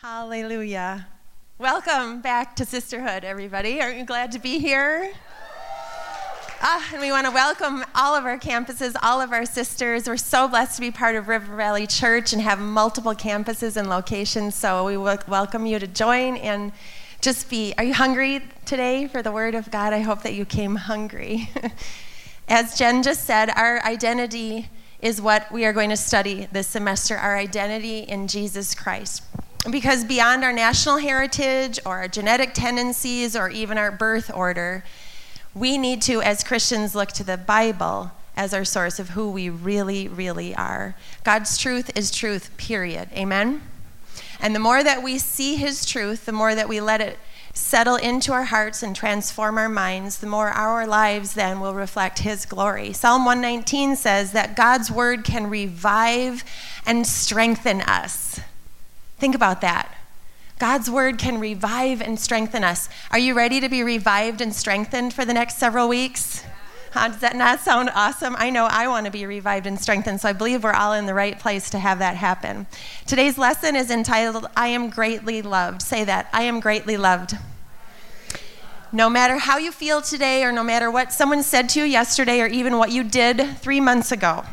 Hallelujah. Welcome back to Sisterhood, everybody. Aren't you glad to be here? Ah, and we want to welcome all of our campuses, all of our sisters. We're so blessed to be part of River Valley Church and have multiple campuses and locations. So we welcome you to join and just be. Are you hungry today for the Word of God? I hope that you came hungry. As Jen just said, our identity is what we are going to study this semester our identity in Jesus Christ. Because beyond our national heritage or our genetic tendencies or even our birth order, we need to, as Christians, look to the Bible as our source of who we really, really are. God's truth is truth, period. Amen? And the more that we see His truth, the more that we let it settle into our hearts and transform our minds, the more our lives then will reflect His glory. Psalm 119 says that God's word can revive and strengthen us. Think about that. God's word can revive and strengthen us. Are you ready to be revived and strengthened for the next several weeks? Huh? Does that not sound awesome? I know I want to be revived and strengthened, so I believe we're all in the right place to have that happen. Today's lesson is entitled, I Am Greatly Loved. Say that, I am greatly loved. No matter how you feel today, or no matter what someone said to you yesterday, or even what you did three months ago,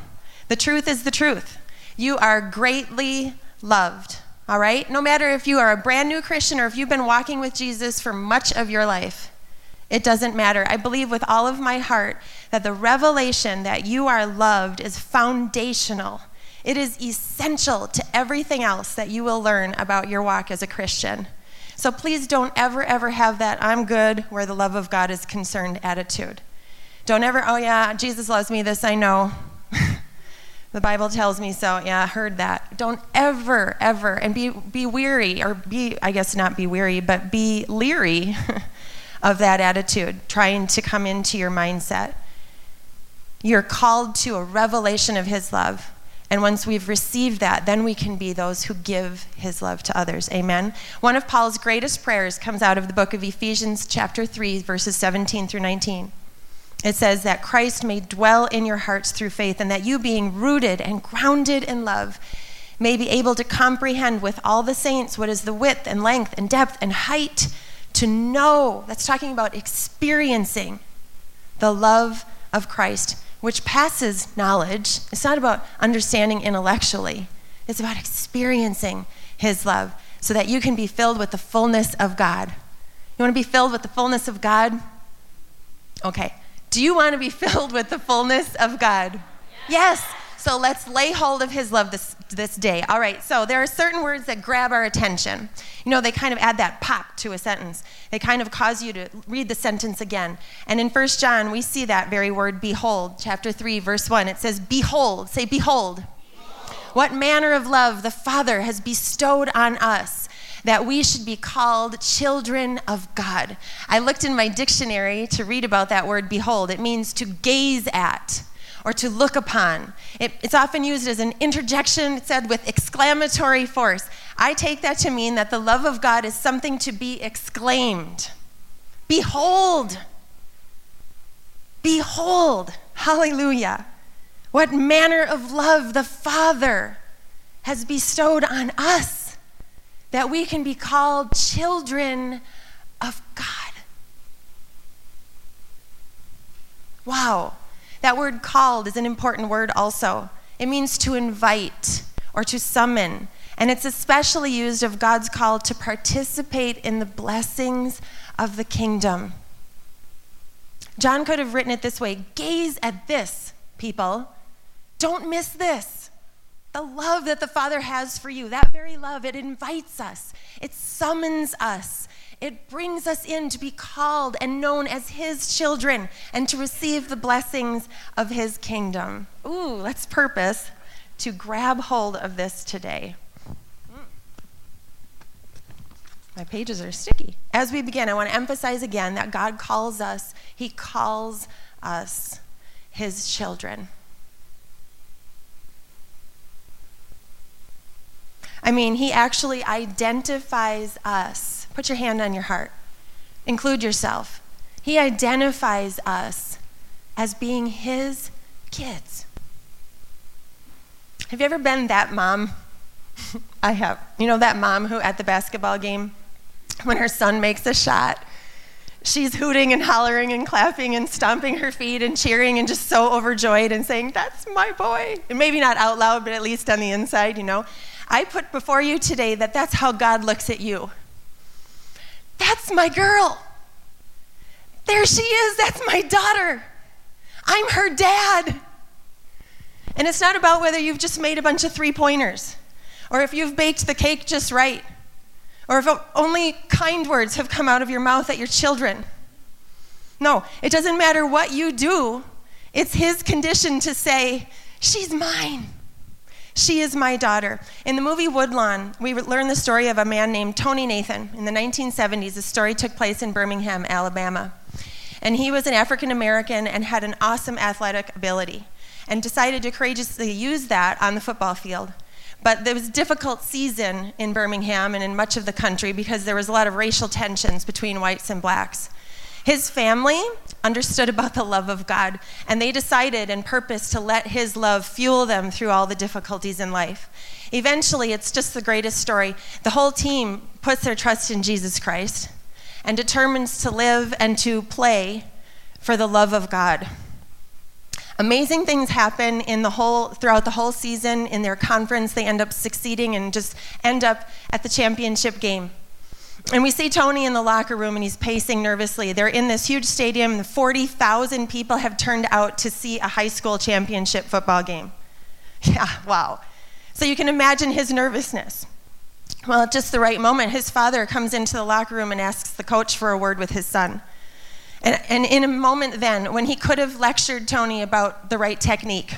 the truth is the truth. You are greatly loved all right? No matter if you are a brand new Christian or if you've been walking with Jesus for much of your life, it doesn't matter. I believe with all of my heart that the revelation that you are loved is foundational. It is essential to everything else that you will learn about your walk as a Christian. So please don't ever, ever have that I'm good where the love of God is concerned attitude. Don't ever, oh yeah, Jesus loves me, this I know. The Bible tells me so. Yeah, I heard that. Don't ever, ever, and be, be weary, or be, I guess not be weary, but be leery of that attitude, trying to come into your mindset. You're called to a revelation of His love. And once we've received that, then we can be those who give his love to others. Amen. One of Paul's greatest prayers comes out of the book of Ephesians, chapter 3, verses 17 through 19 it says that Christ may dwell in your hearts through faith, and that you, being rooted and grounded in love, may be able to comprehend with all the saints what is the width and length and depth and height, to know. That's talking about experiencing the love of Christ, which passes knowledge. It's not about understanding intellectually, it's about experiencing His love so that you can be filled with the fullness of God. You want to be filled with the fullness of God? Okay. Do you want to be filled with the fullness of God? Yes. So let's lay hold of his love this, this day. All right, so there are certain words that grab our attention. You know, they kind of add that pop to a sentence. They kind of cause you to read the sentence again. And in 1 John, we see that very word, behold, chapter 3, verse 1. It says, Behold, say, Behold. behold. What manner of love the Father has bestowed on us that we should be called children of God. I looked in my dictionary to read about that word behold. It means to gaze at or to look upon. It, it's often used as an interjection, it said with exclamatory force. I take that to mean that the love of God is something to be exclaimed. Behold! Behold! Hallelujah! What manner of love the Father has bestowed on us that we can be called children of God. Wow. That word called is an important word also. It means to invite or to summon. And it's especially used of God's call to participate in the blessings of the kingdom. John could have written it this way Gaze at this, people. Don't miss this. The love that the Father has for you, that very love, it invites us, it summons us, it brings us in to be called and known as His children and to receive the blessings of His kingdom. Ooh, let's purpose to grab hold of this today. My pages are sticky. As we begin, I want to emphasize again that God calls us, He calls us His children. I mean, he actually identifies us. Put your hand on your heart, include yourself. He identifies us as being his kids. Have you ever been that mom I have. You know that mom who at the basketball game, when her son makes a shot, she's hooting and hollering and clapping and stomping her feet and cheering and just so overjoyed and saying, That's my boy. And maybe not out loud, but at least on the inside, you know. I put before you today that that's how God looks at you. That's my girl. There she is. That's my daughter. I'm her dad. And it's not about whether you've just made a bunch of three pointers or if you've baked the cake just right or if only kind words have come out of your mouth at your children. No, it doesn't matter what you do, it's his condition to say, She's mine. She is my daughter. In the movie Woodlawn, we learn the story of a man named Tony Nathan. In the 1970s, the story took place in Birmingham, Alabama. And he was an African American and had an awesome athletic ability and decided to courageously use that on the football field. But there was a difficult season in Birmingham and in much of the country because there was a lot of racial tensions between whites and blacks. His family understood about the love of God, and they decided and purposed to let His love fuel them through all the difficulties in life. Eventually, it's just the greatest story. The whole team puts their trust in Jesus Christ and determines to live and to play for the love of God. Amazing things happen in the whole throughout the whole season in their conference. They end up succeeding and just end up at the championship game. And we see Tony in the locker room and he's pacing nervously. They're in this huge stadium. 40,000 people have turned out to see a high school championship football game. Yeah, wow. So you can imagine his nervousness. Well, at just the right moment, his father comes into the locker room and asks the coach for a word with his son. And, and in a moment then, when he could have lectured Tony about the right technique,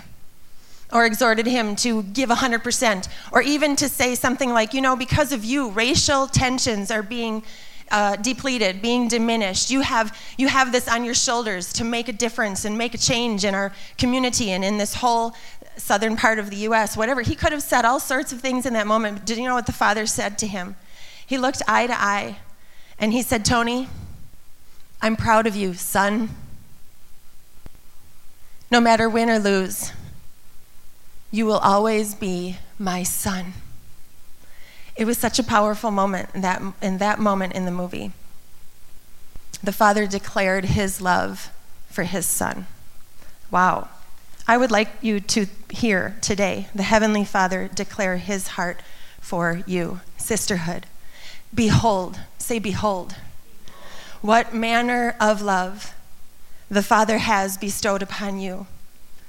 or exhorted him to give 100%, or even to say something like, you know, because of you, racial tensions are being uh, depleted, being diminished. You have, you have this on your shoulders to make a difference and make a change in our community and in this whole southern part of the U.S., whatever. He could have said all sorts of things in that moment. Did you know what the father said to him? He looked eye to eye and he said, Tony, I'm proud of you, son. No matter win or lose, you will always be my son. It was such a powerful moment in that, in that moment in the movie. The father declared his love for his son. Wow. I would like you to hear today the Heavenly Father declare his heart for you, sisterhood. Behold, say, behold what manner of love the Father has bestowed upon you,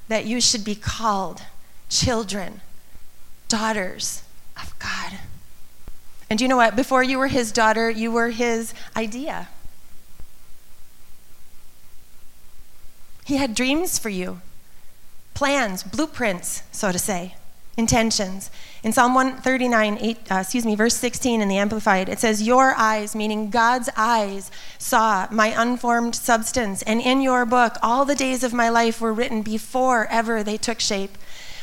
that you should be called children, daughters of God. And you know what? Before you were his daughter, you were his idea. He had dreams for you, plans, blueprints, so to say intentions. In Psalm 139, eight, uh, excuse me, verse 16 in the Amplified, it says, Your eyes, meaning God's eyes, saw my unformed substance, and in your book all the days of my life were written before ever they took shape,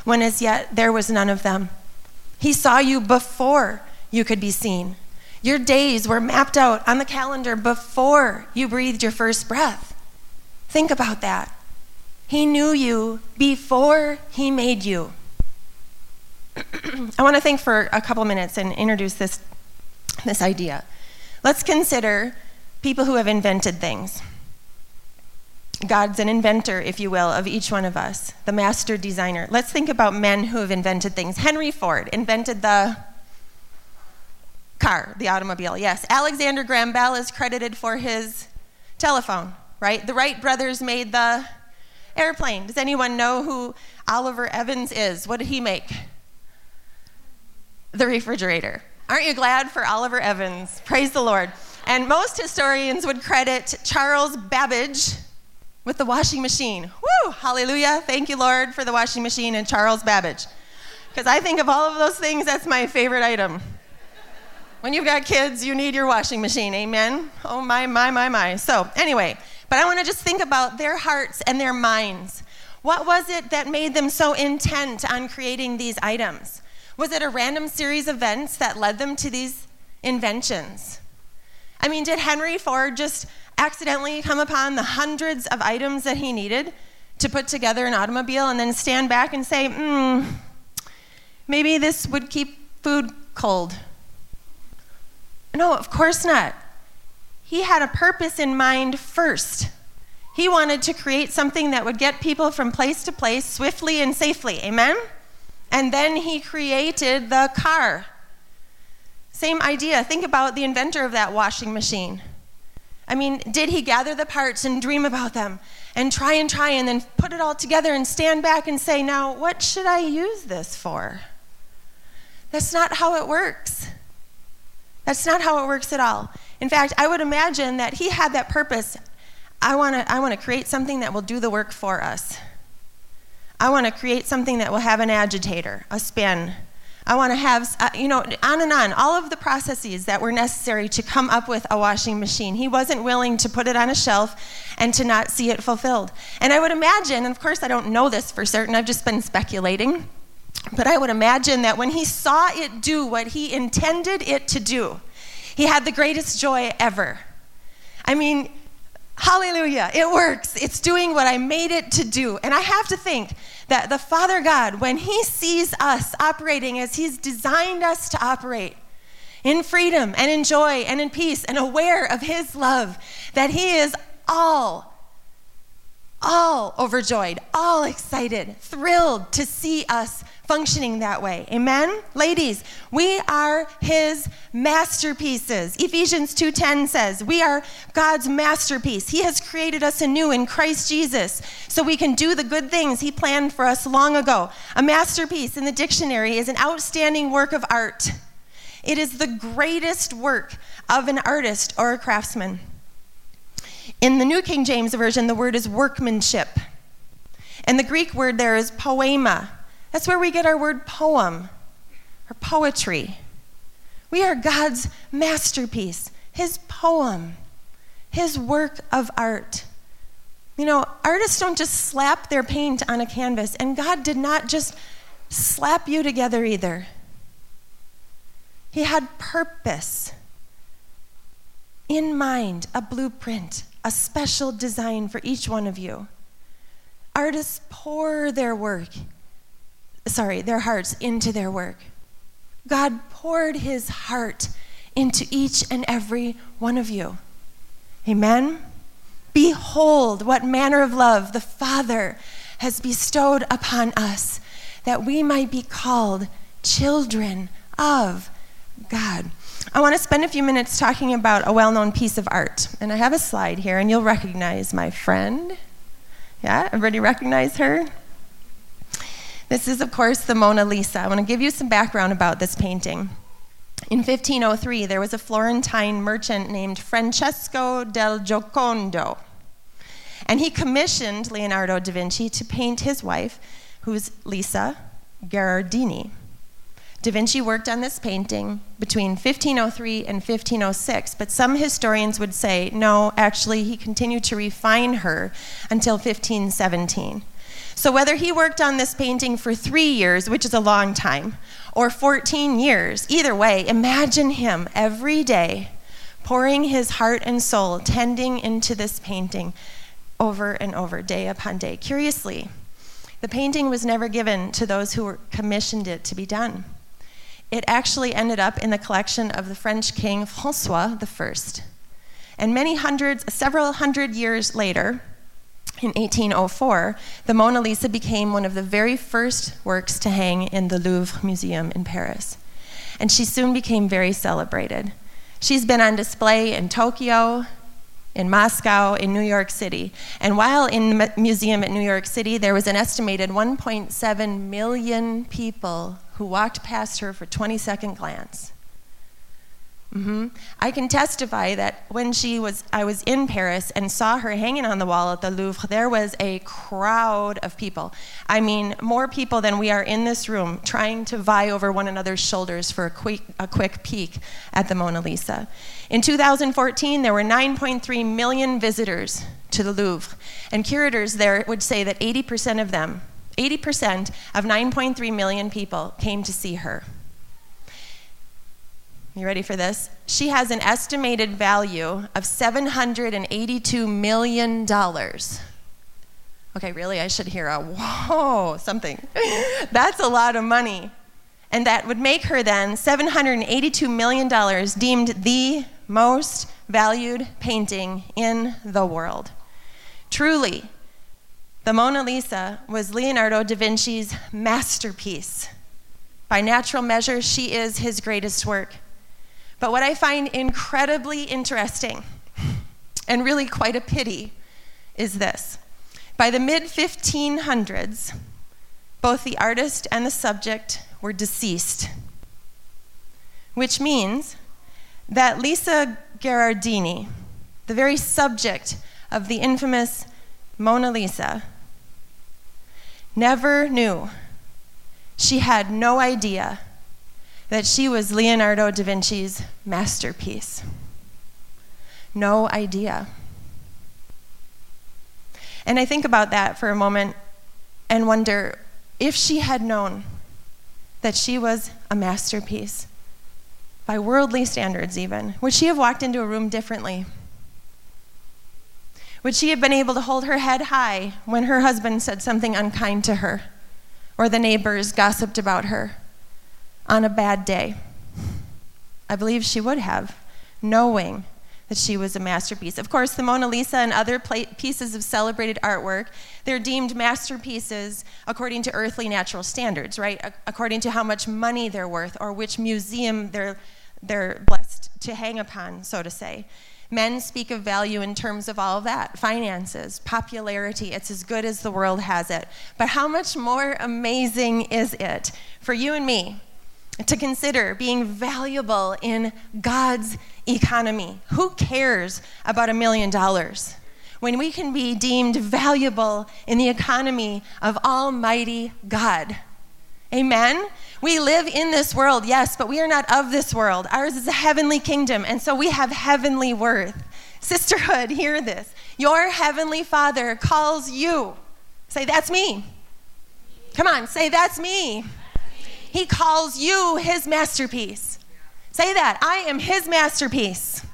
when as yet there was none of them. He saw you before you could be seen. Your days were mapped out on the calendar before you breathed your first breath. Think about that. He knew you before he made you. I want to think for a couple minutes and introduce this, this idea. Let's consider people who have invented things. God's an inventor, if you will, of each one of us, the master designer. Let's think about men who have invented things. Henry Ford invented the car, the automobile, yes. Alexander Graham Bell is credited for his telephone, right? The Wright brothers made the airplane. Does anyone know who Oliver Evans is? What did he make? the refrigerator. Aren't you glad for Oliver Evans? Praise the Lord. And most historians would credit Charles Babbage with the washing machine. Woo! Hallelujah. Thank you, Lord, for the washing machine and Charles Babbage. Because I think of all of those things, that's my favorite item. When you've got kids, you need your washing machine. Amen? Oh, my, my, my, my. So, anyway, but I want to just think about their hearts and their minds. What was it that made them so intent on creating these items? Was it a random series of events that led them to these inventions? I mean, did Henry Ford just accidentally come upon the hundreds of items that he needed to put together an automobile and then stand back and say, hmm, maybe this would keep food cold? No, of course not. He had a purpose in mind first. He wanted to create something that would get people from place to place swiftly and safely. Amen? And then he created the car. Same idea. Think about the inventor of that washing machine. I mean, did he gather the parts and dream about them and try and try and then put it all together and stand back and say, now, what should I use this for? That's not how it works. That's not how it works at all. In fact, I would imagine that he had that purpose. I want to I want to create something that will do the work for us. I want to create something that will have an agitator, a spin. I want to have, uh, you know, on and on, all of the processes that were necessary to come up with a washing machine. He wasn't willing to put it on a shelf and to not see it fulfilled. And I would imagine, and of course I don't know this for certain, I've just been speculating, but I would imagine that when he saw it do what he intended it to do, he had the greatest joy ever. I mean, hallelujah, it works. It's doing what I made it to do. And I have to think that the Father God, when he sees us operating as he's designed us to operate, in freedom and in joy and in peace and aware of his love, that he is all all overjoyed, all excited, thrilled to see us functioning that way. Amen? Ladies, we are his masterpieces. Ephesians 2:10 says, "We are God's masterpiece. He has created us anew in Christ Jesus so we can do the good things he planned for us long ago." A masterpiece in the dictionary is an outstanding work of art. It is the greatest work of an artist or a craftsman. In the New King James Version, the word is workmanship. And the Greek word there is poema. That's where we get our word poem or poetry. We are God's masterpiece, His poem, His work of art. You know, artists don't just slap their paint on a canvas, and God did not just slap you together either. He had purpose in mind, a blueprint, a special design for each one of you. Artists pour their work, sorry, their hearts into their work. God poured his heart into each and every one of you. Amen? Behold, what manner of love the Father has bestowed upon us, that we might be called children of God. I want to spend a few minutes talking about a well known piece of art. And I have a slide here, and you'll recognize my friend. Yeah, everybody recognize her? This is, of course, the Mona Lisa. I want to give you some background about this painting. In 1503, there was a Florentine merchant named Francesco del Giocondo. And he commissioned Leonardo da Vinci to paint his wife, who's Lisa Gherardini. Da Vinci worked on this painting between 1503 and 1506, but some historians would say, no, actually, he continued to refine her until 1517. So, whether he worked on this painting for three years, which is a long time, or 14 years, either way, imagine him every day pouring his heart and soul, tending into this painting over and over, day upon day. Curiously, the painting was never given to those who commissioned it to be done it actually ended up in the collection of the French king Francois I. And many hundreds, several hundred years later, in 1804, the Mona Lisa became one of the very first works to hang in the Louvre Museum in Paris. And she soon became very celebrated. She's been on display in Tokyo, in Moscow, in New York City. And while in the museum at New York City, there was an estimated 1.7 million people who walked past her for 20 second glance. Mm-hmm. I can testify that when she was, I was in Paris and saw her hanging on the wall at the Louvre, there was a crowd of people. I mean, more people than we are in this room trying to vie over one another's shoulders for a quick, a quick peek at the Mona Lisa. In 2014, there were 9.3 million visitors to the Louvre, and curators there would say that 80% of them, 80% of 9.3 million people came to see her. You ready for this? She has an estimated value of $782 million. Okay, really? I should hear a whoa, something. That's a lot of money. and that would make her then $782 million deemed the most valued painting in the world. Truly, the Mona Lisa was Leonardo da Vinci's masterpiece. By natural measure, she is his greatest work. But what I find incredibly interesting and really quite a pity is this. By the mid 1500s, both the artist and the subject were deceased, which means that Lisa Gherardini, the very subject of the infamous Mona Lisa, never knew, she had no idea that she was Leonardo da Vinci's masterpiece. No idea. And I think about that for a moment and wonder if she had known that she was a masterpiece, by worldly standards even, would she have walked into a room differently? Would she have been able to hold her head high when her husband said something unkind to her or the neighbors gossiped about her on a bad day? I believe she would have, knowing that she was a masterpiece. Of course, the Mona Lisa and other pieces of celebrated artwork, they're deemed masterpieces according to earthly natural standards, right? according to how much money they're worth or which museum they're, they're blessed to hang upon, so to say. Men speak of value in terms of all of that finances, popularity. It's as good as the world has it. But how much more amazing is it for you and me to consider being valuable in God's economy? Who cares about a million dollars? When we can be deemed valuable in the economy of Almighty God. Amen? We live in this world, yes, but we are not of this world. Ours is a heavenly kingdom, and so we have heavenly worth. Sisterhood, hear this. Your heavenly Father calls you. Say, That's me. Come on, say, That's me. He calls you his masterpiece. Say that. I am his masterpiece.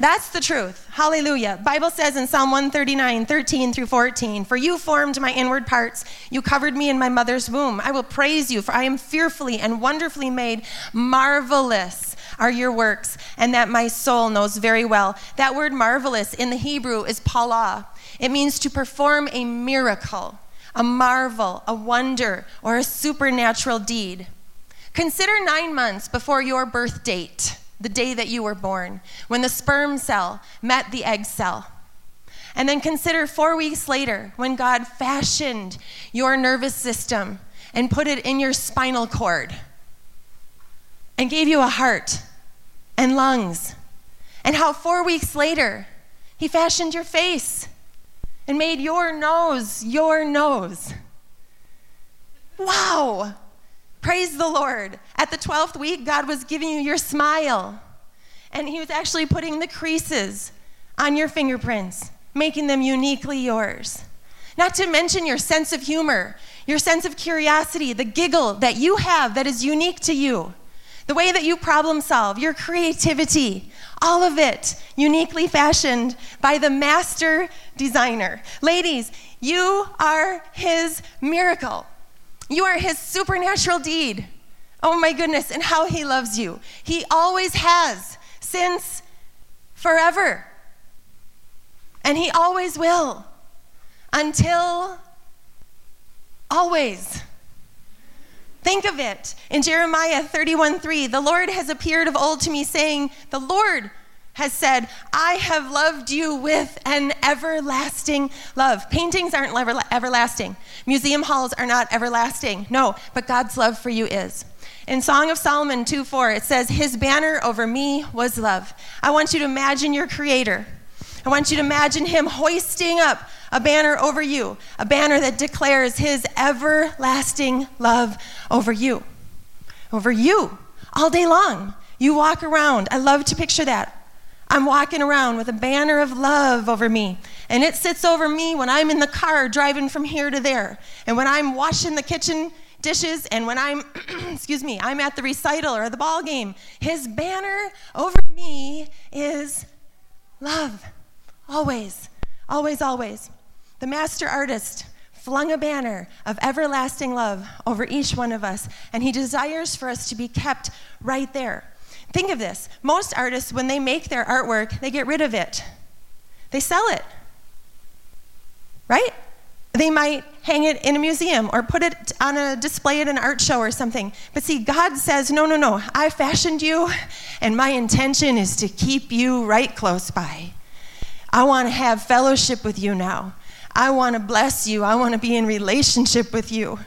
That's the truth. Hallelujah. Bible says in Psalm 139, 13 through 14, For you formed my inward parts. You covered me in my mother's womb. I will praise you, for I am fearfully and wonderfully made. Marvelous are your works, and that my soul knows very well. That word marvelous in the Hebrew is pala. It means to perform a miracle, a marvel, a wonder, or a supernatural deed. Consider nine months before your birth date the day that you were born, when the sperm cell met the egg cell. And then consider four weeks later when God fashioned your nervous system and put it in your spinal cord and gave you a heart and lungs. And how four weeks later, He fashioned your face and made your nose your nose. Wow! Praise the Lord. At the 12th week, God was giving you your smile. And He was actually putting the creases on your fingerprints, making them uniquely yours. Not to mention your sense of humor, your sense of curiosity, the giggle that you have that is unique to you, the way that you problem solve, your creativity, all of it uniquely fashioned by the master designer. Ladies, you are his miracle. You are his supernatural deed. Oh my goodness, and how he loves you. He always has since forever. And he always will until always. Think of it. In Jeremiah 31 3, the Lord has appeared of old to me, saying, The Lord has said, I have loved you with an everlasting love. Paintings aren't ever, everlasting, museum halls are not everlasting. No, but God's love for you is. In Song of Solomon 2 4, it says, His banner over me was love. I want you to imagine your Creator. I want you to imagine Him hoisting up a banner over you, a banner that declares His everlasting love over you. Over you, all day long. You walk around. I love to picture that I'm walking around with a banner of love over me. And it sits over me when I'm in the car driving from here to there. And when I'm washing the kitchen dishes and when I'm excuse me, I'm at the recital or the ball game. His banner over me is love. Always. Always always. The master artist flung a banner of everlasting love over each one of us, and He desires for us to be kept right there. Think of this most artists, when they make their artwork, they get rid of it, they sell it, right? They might hang it in a museum or put it on a display at an art show or something. But see, God says, no, no, no, I fashioned you, and my intention is to keep you right close by. I want to have fellowship with you now. I want to bless you. I want to be in relationship with you.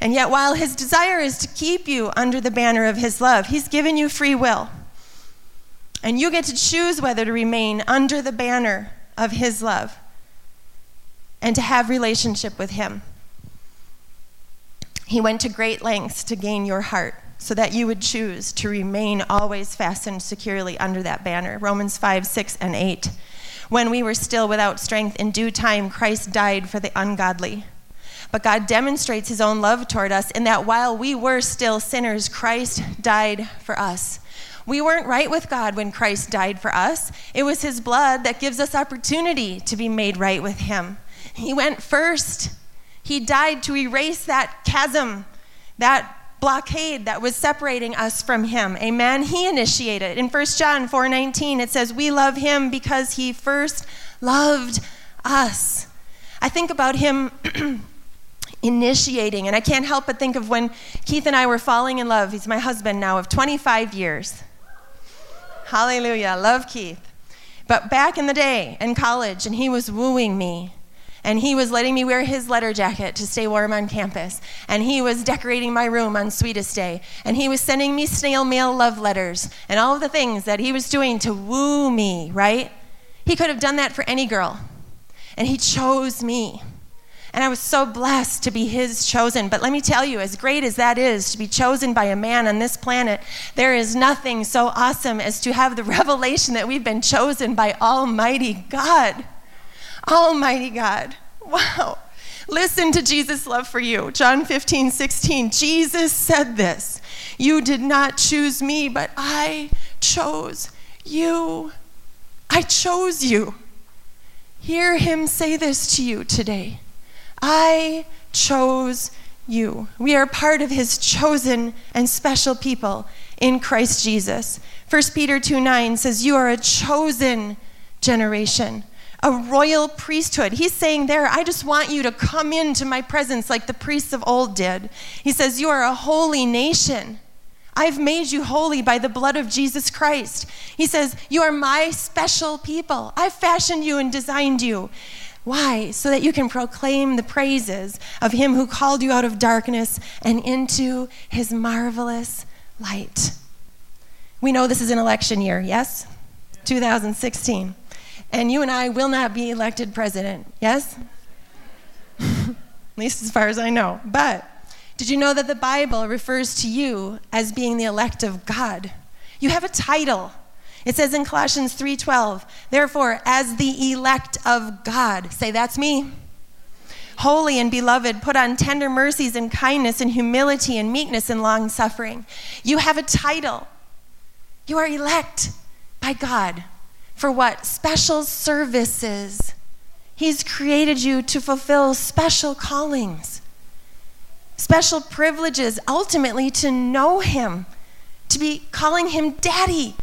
And yet, while his desire is to keep you under the banner of his love, he's given you free will. And you get to choose whether to remain under the banner of his love and to have relationship with him. He went to great lengths to gain your heart so that you would choose to remain always fastened securely under that banner. Romans 5, 6, and 8. When we were still without strength, in due time, Christ died for the ungodly. But God demonstrates his own love toward us in that while we were still sinners, Christ died for us. We weren't right with God when Christ died for us. It was his blood that gives us opportunity to be made right with him. He went first. He died to erase that chasm, that blockade that was separating us from him. Amen. He initiated. In 1 John 4:19 it says we love him because he first loved us. I think about him initiating and I can't help but think of when Keith and I were falling in love. He's my husband now of 25 years. Hallelujah. Love Keith. But back in the day in college and he was wooing me and he was letting me wear his letter jacket to stay warm on campus. And he was decorating my room on Sweetest Day. And he was sending me snail mail love letters and all of the things that he was doing to woo me, right? He could have done that for any girl. And he chose me. And I was so blessed to be his chosen. But let me tell you, as great as that is to be chosen by a man on this planet, there is nothing so awesome as to have the revelation that we've been chosen by Almighty God. Almighty God. Wow. Listen to Jesus' love for you. John 15, 16. Jesus said this You did not choose me, but I chose you. I chose you. Hear him say this to you today. I chose you. We are part of his chosen and special people in Christ Jesus. 1 Peter 2 9 says, You are a chosen generation a royal priesthood. He's saying there, I just want you to come into my presence like the priests of old did. He says, You are a holy nation. I've made you holy by the blood of Jesus Christ. He says, You are my special people. I've fashioned you and designed you. Why? So that you can proclaim the praises of him who called you out of darkness and into his marvelous light. We know this is an election year, yes? 2016 and you and I will not be elected president. Yes? At least as far as I know. But did you know that the Bible refers to you as being the elect of God? You have a title. It says in Colossians 3:12, "Therefore, as the elect of God, say that's me. Holy and beloved, put on tender mercies and kindness and humility and meekness and long suffering." You have a title. You are elect by God. For what? Special services. He's created you to fulfill special callings, special privileges, ultimately to know Him, to be calling Him Daddy,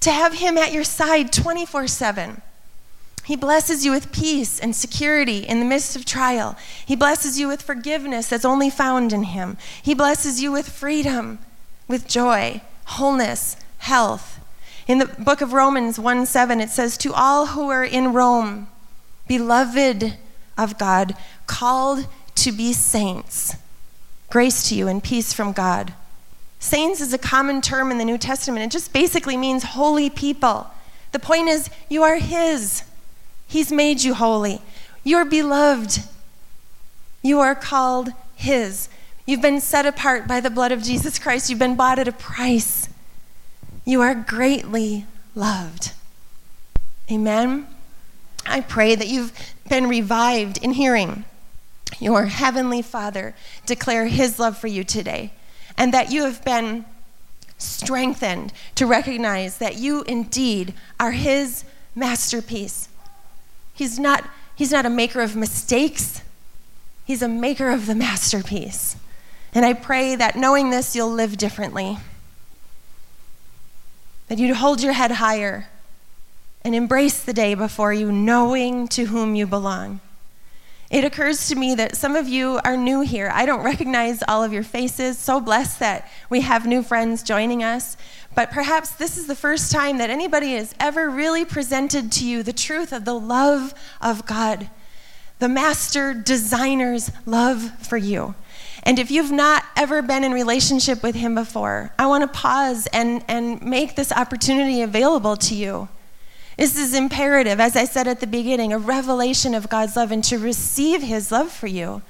to have Him at your side 24 7. He blesses you with peace and security in the midst of trial. He blesses you with forgiveness that's only found in Him. He blesses you with freedom, with joy, wholeness, health, in the book of Romans 1 7, it says, To all who are in Rome, beloved of God, called to be saints, grace to you and peace from God. Saints is a common term in the New Testament. It just basically means holy people. The point is, you are His. He's made you holy. You're beloved. You are called His. You've been set apart by the blood of Jesus Christ. You've been bought at a price. You are greatly loved. Amen. I pray that you've been revived in hearing your heavenly Father declare his love for you today, and that you have been strengthened to recognize that you indeed are his masterpiece. He's not, he's not a maker of mistakes. He's a maker of the masterpiece. And I pray that knowing this, you'll live differently. That you'd hold your head higher and embrace the day before you, knowing to whom you belong. It occurs to me that some of you are new here. I don't recognize all of your faces. So blessed that we have new friends joining us. But perhaps this is the first time that anybody has ever really presented to you the truth of the love of God, the master designer's love for you. And if you've not ever been in relationship with him before, I want to pause and, and make this opportunity available to you. This is imperative, as I said at the beginning, a revelation of God's love and to receive his love for you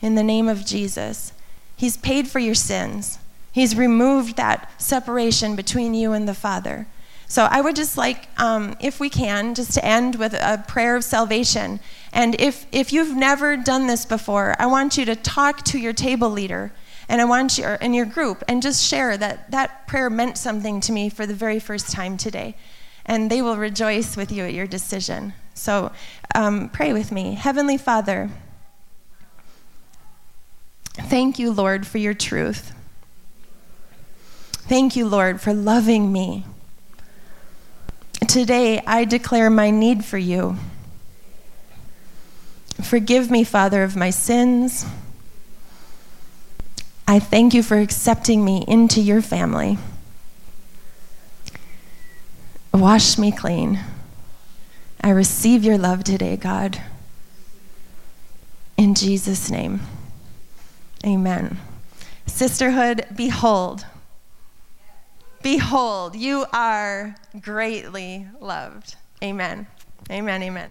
in the name of Jesus. He's paid for your sins, he's removed that separation between you and the Father. So I would just like, um, if we can, just to end with a prayer of salvation. And if, if you've never done this before, I want you to talk to your table leader and I want you in your group and just share that that prayer meant something to me for the very first time today and they will rejoice with you at your decision. So um, pray with me. Heavenly Father, thank you, Lord, for your truth. Thank you, Lord, for loving me. Today, I declare my need for you. Forgive me, Father, of my sins. I thank you for accepting me into your family. Wash me clean. I receive your love today, God. In Jesus' name, amen. Sisterhood, behold. Behold, you are greatly loved. Amen. Amen. Amen.